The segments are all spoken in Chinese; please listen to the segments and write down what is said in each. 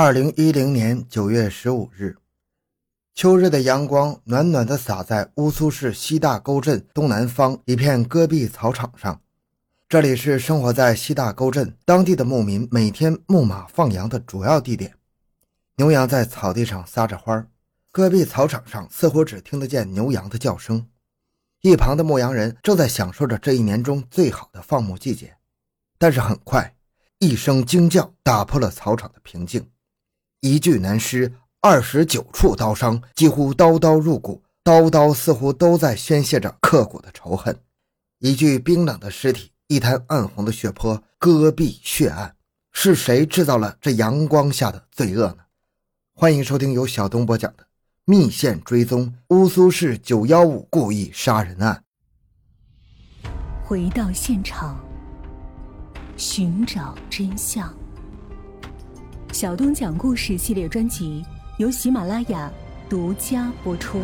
二零一零年九月十五日，秋日的阳光暖暖的洒在乌苏市西大沟镇东南方一片戈壁草场上。这里是生活在西大沟镇当地的牧民每天牧马放羊的主要地点。牛羊在草地上撒着欢儿，戈壁草场上似乎只听得见牛羊的叫声。一旁的牧羊人正在享受着这一年中最好的放牧季节，但是很快，一声惊叫打破了草场的平静。一具男尸，二十九处刀伤，几乎刀刀入骨，刀刀似乎都在宣泄着刻骨的仇恨。一具冰冷的尸体，一滩暗红的血泊，戈壁血案，是谁制造了这阳光下的罪恶呢？欢迎收听由小东播讲的。密线追踪乌苏市九幺五故意杀人案，回到现场，寻找真相。小东讲故事系列专辑由喜马拉雅独家播出。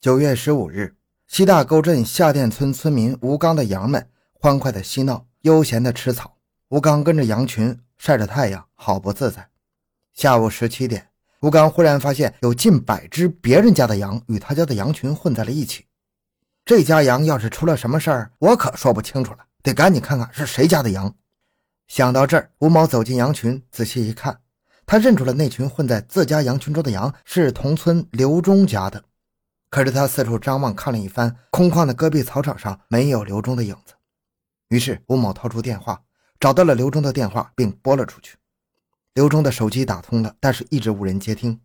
九月十五日，西大沟镇下店村村民吴刚的羊们欢快的嬉闹，悠闲的吃草。吴刚跟着羊群晒着太阳，好不自在。下午十七点，吴刚忽然发现有近百只别人家的羊与他家的羊群混在了一起。这家羊要是出了什么事儿，我可说不清楚了，得赶紧看看是谁家的羊。想到这儿，吴某走进羊群，仔细一看，他认出了那群混在自家羊群中的羊是同村刘忠家的。可是他四处张望，看了一番，空旷的戈壁草场上没有刘忠的影子。于是吴某掏出电话，找到了刘忠的电话，并拨了出去。刘忠的手机打通了，但是一直无人接听。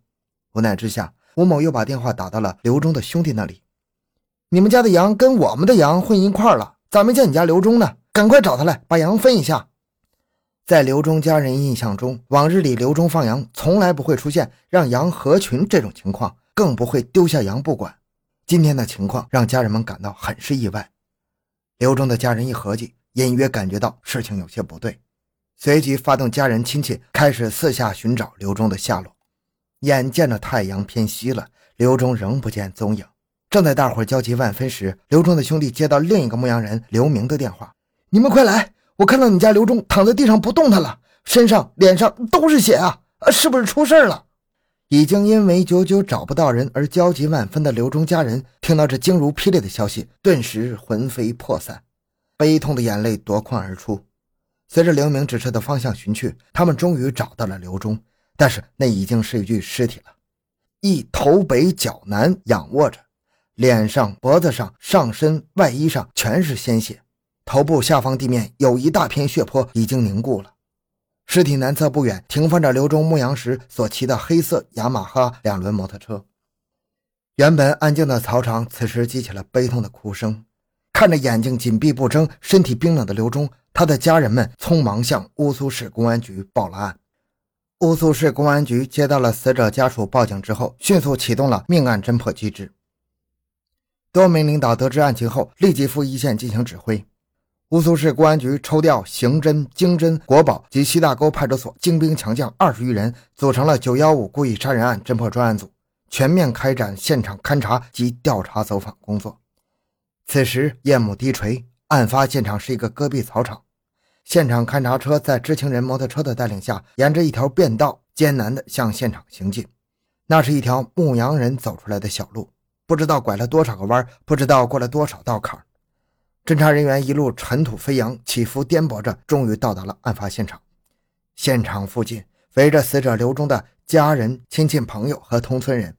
无奈之下，吴某又把电话打到了刘忠的兄弟那里：“你们家的羊跟我们的羊混一块了，咋没见你家刘忠呢？赶快找他来，把羊分一下。”在刘忠家人印象中，往日里刘忠放羊从来不会出现让羊合群这种情况，更不会丢下羊不管。今天的情况让家人们感到很是意外。刘忠的家人一合计，隐约感觉到事情有些不对。随即发动家人亲戚，开始四下寻找刘忠的下落。眼见着太阳偏西了，刘忠仍不见踪影。正在大伙焦急万分时，刘忠的兄弟接到另一个牧羊人刘明的电话：“你们快来！我看到你家刘忠躺在地上不动弹了，身上、脸上都是血啊！是不是出事了？”已经因为久久找不到人而焦急万分的刘忠家人，听到这惊如霹雳的消息，顿时魂飞魄散，悲痛的眼泪夺眶而出。随着刘明指示的方向寻去，他们终于找到了刘忠，但是那已经是一具尸体了，一头北脚南仰卧着，脸上、脖子上、上身、外衣上全是鲜血，头部下方地面有一大片血泊已经凝固了。尸体南侧不远停放着刘忠牧羊时所骑的黑色雅马哈两轮摩托车。原本安静的草场此时激起了悲痛的哭声，看着眼睛紧闭不睁、身体冰冷的刘忠。他的家人们匆忙向乌苏市公安局报了案。乌苏市公安局接到了死者家属报警之后，迅速启动了命案侦破机制。多名领导得知案情后，立即赴一线进行指挥。乌苏市公安局抽调刑侦、经侦、国保及西大沟派出所精兵强将二十余人，组成了“九幺五”故意杀人案侦破专案组，全面开展现场勘查及调查走访工作。此时夜幕低垂，案发现场是一个戈壁草场。现场勘查车在知情人摩托车的带领下，沿着一条便道艰难地向现场行进。那是一条牧羊人走出来的小路，不知道拐了多少个弯，不知道过了多少道坎。侦查人员一路尘土飞扬，起伏颠簸着，终于到达了案发现场。现场附近围着死者刘忠的家人、亲戚、朋友和同村人。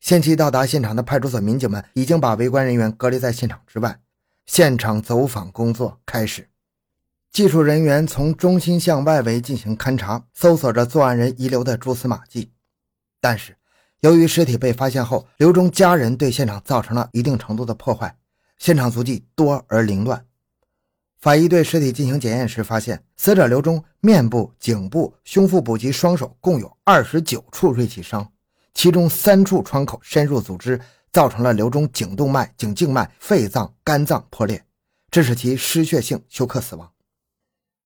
先期到达现场的派出所民警们已经把围观人员隔离在现场之外。现场走访工作开始。技术人员从中心向外围进行勘查，搜索着作案人遗留的蛛丝马迹。但是，由于尸体被发现后，刘忠家人对现场造成了一定程度的破坏，现场足迹多而凌乱。法医对尸体进行检验时发现，死者刘忠面部、颈部、胸腹部及双手共有二十九处锐器伤，其中三处创口深入组织，造成了刘忠颈动脉、颈静脉、肺脏、肝脏破裂，致使其失血性休克死亡。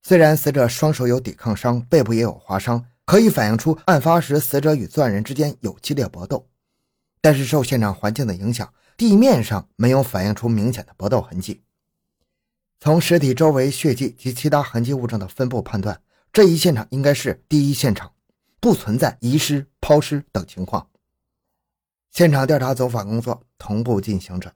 虽然死者双手有抵抗伤，背部也有划伤，可以反映出案发时死者与作案人之间有激烈搏斗，但是受现场环境的影响，地面上没有反映出明显的搏斗痕迹。从尸体周围血迹及其他痕迹物证的分布判断，这一现场应该是第一现场，不存在遗失、抛尸等情况。现场调查走访工作同步进行着，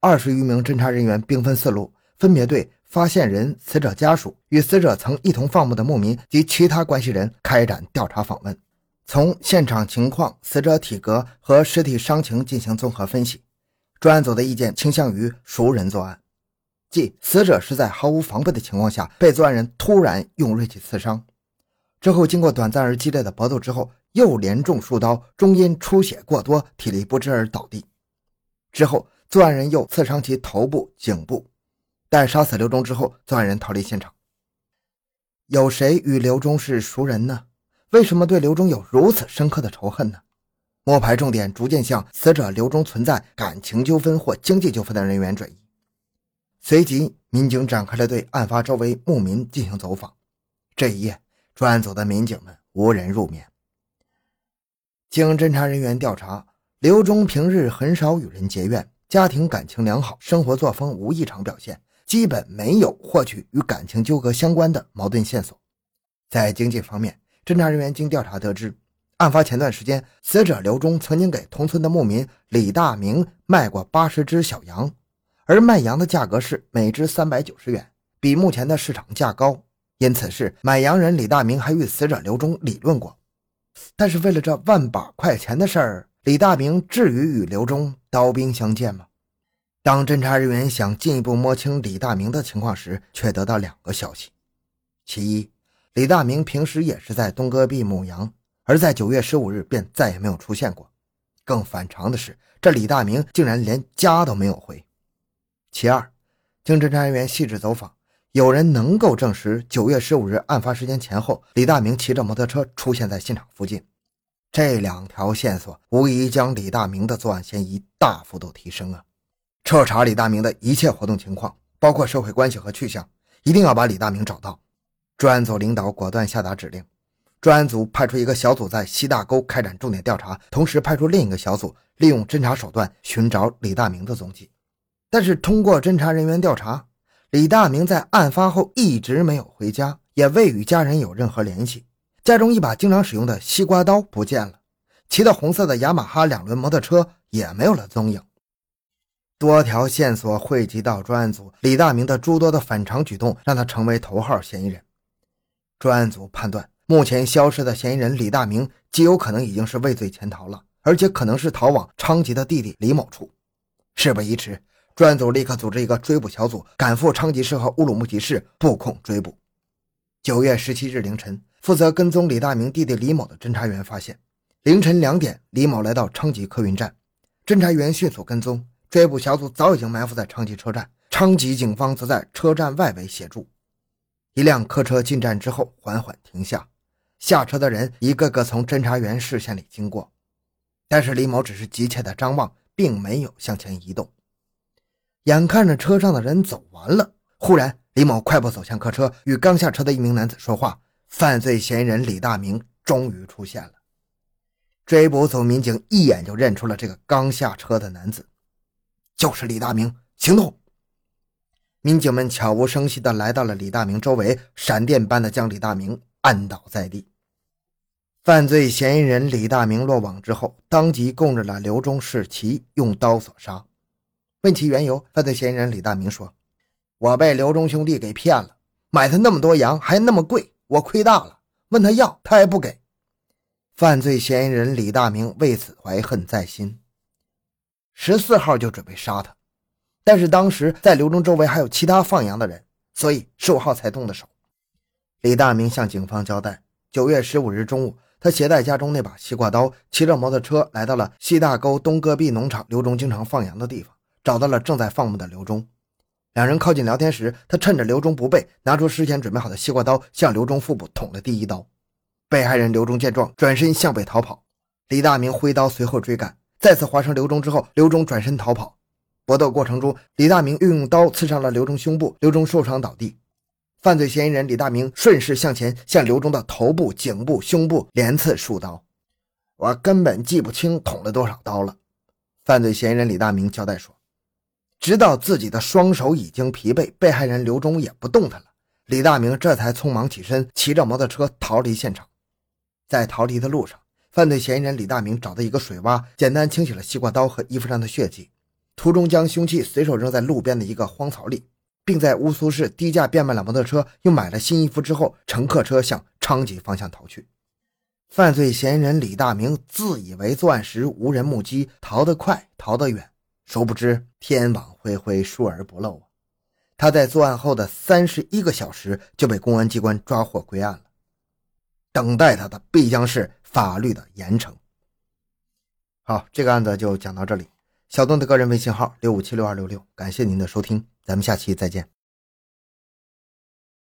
二十余名侦查人员兵分四路，分别对发现人、死者家属、与死者曾一同放牧的牧民及其他关系人开展调查访问，从现场情况、死者体格和尸体伤情进行综合分析。专案组的意见倾向于熟人作案，即死者是在毫无防备的情况下被作案人突然用锐器刺伤，之后经过短暂而激烈的搏斗之后。又连中数刀，终因出血过多、体力不支而倒地。之后，作案人又刺伤其头部、颈部。待杀死刘忠之后，作案人逃离现场。有谁与刘忠是熟人呢？为什么对刘忠有如此深刻的仇恨呢？摸排重点逐渐向死者刘忠存在感情纠纷或经济纠纷的人员转移。随即，民警展开了对案发周围牧民进行走访。这一夜，专案组的民警们无人入眠。经侦查人员调查，刘忠平日很少与人结怨，家庭感情良好，生活作风无异常表现，基本没有获取与感情纠葛相关的矛盾线索。在经济方面，侦查人员经调查得知，案发前段时间，死者刘忠曾经给同村的牧民李大明卖过八十只小羊，而卖羊的价格是每只三百九十元，比目前的市场价高，因此是买羊人李大明还与死者刘忠理论过。但是为了这万把块钱的事儿，李大明至于与刘忠刀兵相见吗？当侦查人员想进一步摸清李大明的情况时，却得到两个消息：其一，李大明平时也是在东戈壁牧羊，而在九月十五日便再也没有出现过；更反常的是，这李大明竟然连家都没有回；其二，经侦查人员细致走访。有人能够证实九月十五日案发时间前后，李大明骑着摩托车出现在现场附近。这两条线索无疑将李大明的作案嫌疑大幅度提升啊！彻查李大明的一切活动情况，包括社会关系和去向，一定要把李大明找到。专案组领导果断下达指令，专案组派出一个小组在西大沟开展重点调查，同时派出另一个小组利用侦查手段寻找李大明的踪迹。但是通过侦查人员调查。李大明在案发后一直没有回家，也未与家人有任何联系。家中一把经常使用的西瓜刀不见了，骑的红色的雅马哈两轮摩托车也没有了踪影。多条线索汇集到专案组，李大明的诸多的反常举动让他成为头号嫌疑人。专案组判断，目前消失的嫌疑人李大明极有可能已经是畏罪潜逃了，而且可能是逃往昌吉的弟弟李某处。事不宜迟。专案组立刻组织一个追捕小组，赶赴昌吉市和乌鲁木齐市布控追捕。九月十七日凌晨，负责跟踪李大明弟弟李某的侦查员发现，凌晨两点，李某来到昌吉客运站。侦查员迅速跟踪，追捕小组早已经埋伏在昌吉车站，昌吉警方则在车站外围协助。一辆客车进站之后，缓缓停下，下车的人一个个从侦查员视线里经过，但是李某只是急切地张望，并没有向前移动。眼看着车上的人走完了，忽然李某快步走向客车，与刚下车的一名男子说话。犯罪嫌疑人李大明终于出现了。追捕组民警一眼就认出了这个刚下车的男子，就是李大明。行动！民警们悄无声息地来到了李大明周围，闪电般的将李大明按倒在地。犯罪嫌疑人李大明落网之后，当即供认了刘忠是其用刀所杀。问其缘由，犯罪嫌疑人李大明说：“我被刘忠兄弟给骗了，买他那么多羊还那么贵，我亏大了。问他要，他也不给。”犯罪嫌疑人李大明为此怀恨在心，十四号就准备杀他，但是当时在刘忠周围还有其他放羊的人，所以十五号才动的手。李大明向警方交代：九月十五日中午，他携带家中那把西瓜刀，骑着摩托车来到了西大沟东戈壁农场刘忠经常放羊的地方。找到了正在放牧的刘忠，两人靠近聊天时，他趁着刘忠不备，拿出事先准备好的西瓜刀，向刘忠腹部捅了第一刀。被害人刘忠见状，转身向北逃跑。李大明挥刀随后追赶，再次划伤刘忠之后，刘忠转身逃跑。搏斗过程中，李大明又用刀刺伤了刘忠胸部，刘忠受伤倒地。犯罪嫌疑人李大明顺势向前，向刘忠的头部、颈部、胸部连刺数刀。我根本记不清捅了多少刀了。犯罪嫌疑人李大明交代说。直到自己的双手已经疲惫，被害人刘忠也不动弹了，李大明这才匆忙起身，骑着摩托车逃离现场。在逃离的路上，犯罪嫌疑人李大明找到一个水洼，简单清洗了西瓜刀和衣服上的血迹，途中将凶器随手扔在路边的一个荒草里，并在乌苏市低价变卖了摩托车，又买了新衣服之后，乘客车向昌吉方向逃去。犯罪嫌疑人李大明自以为作案时无人目击，逃得快，逃得远，殊不知天网恢恢，疏而不漏啊！他在作案后的三十一个小时就被公安机关抓获归案了，等待他的必将是法律的严惩。好，这个案子就讲到这里。小东的个人微信号六五七六二六六，感谢您的收听，咱们下期再见。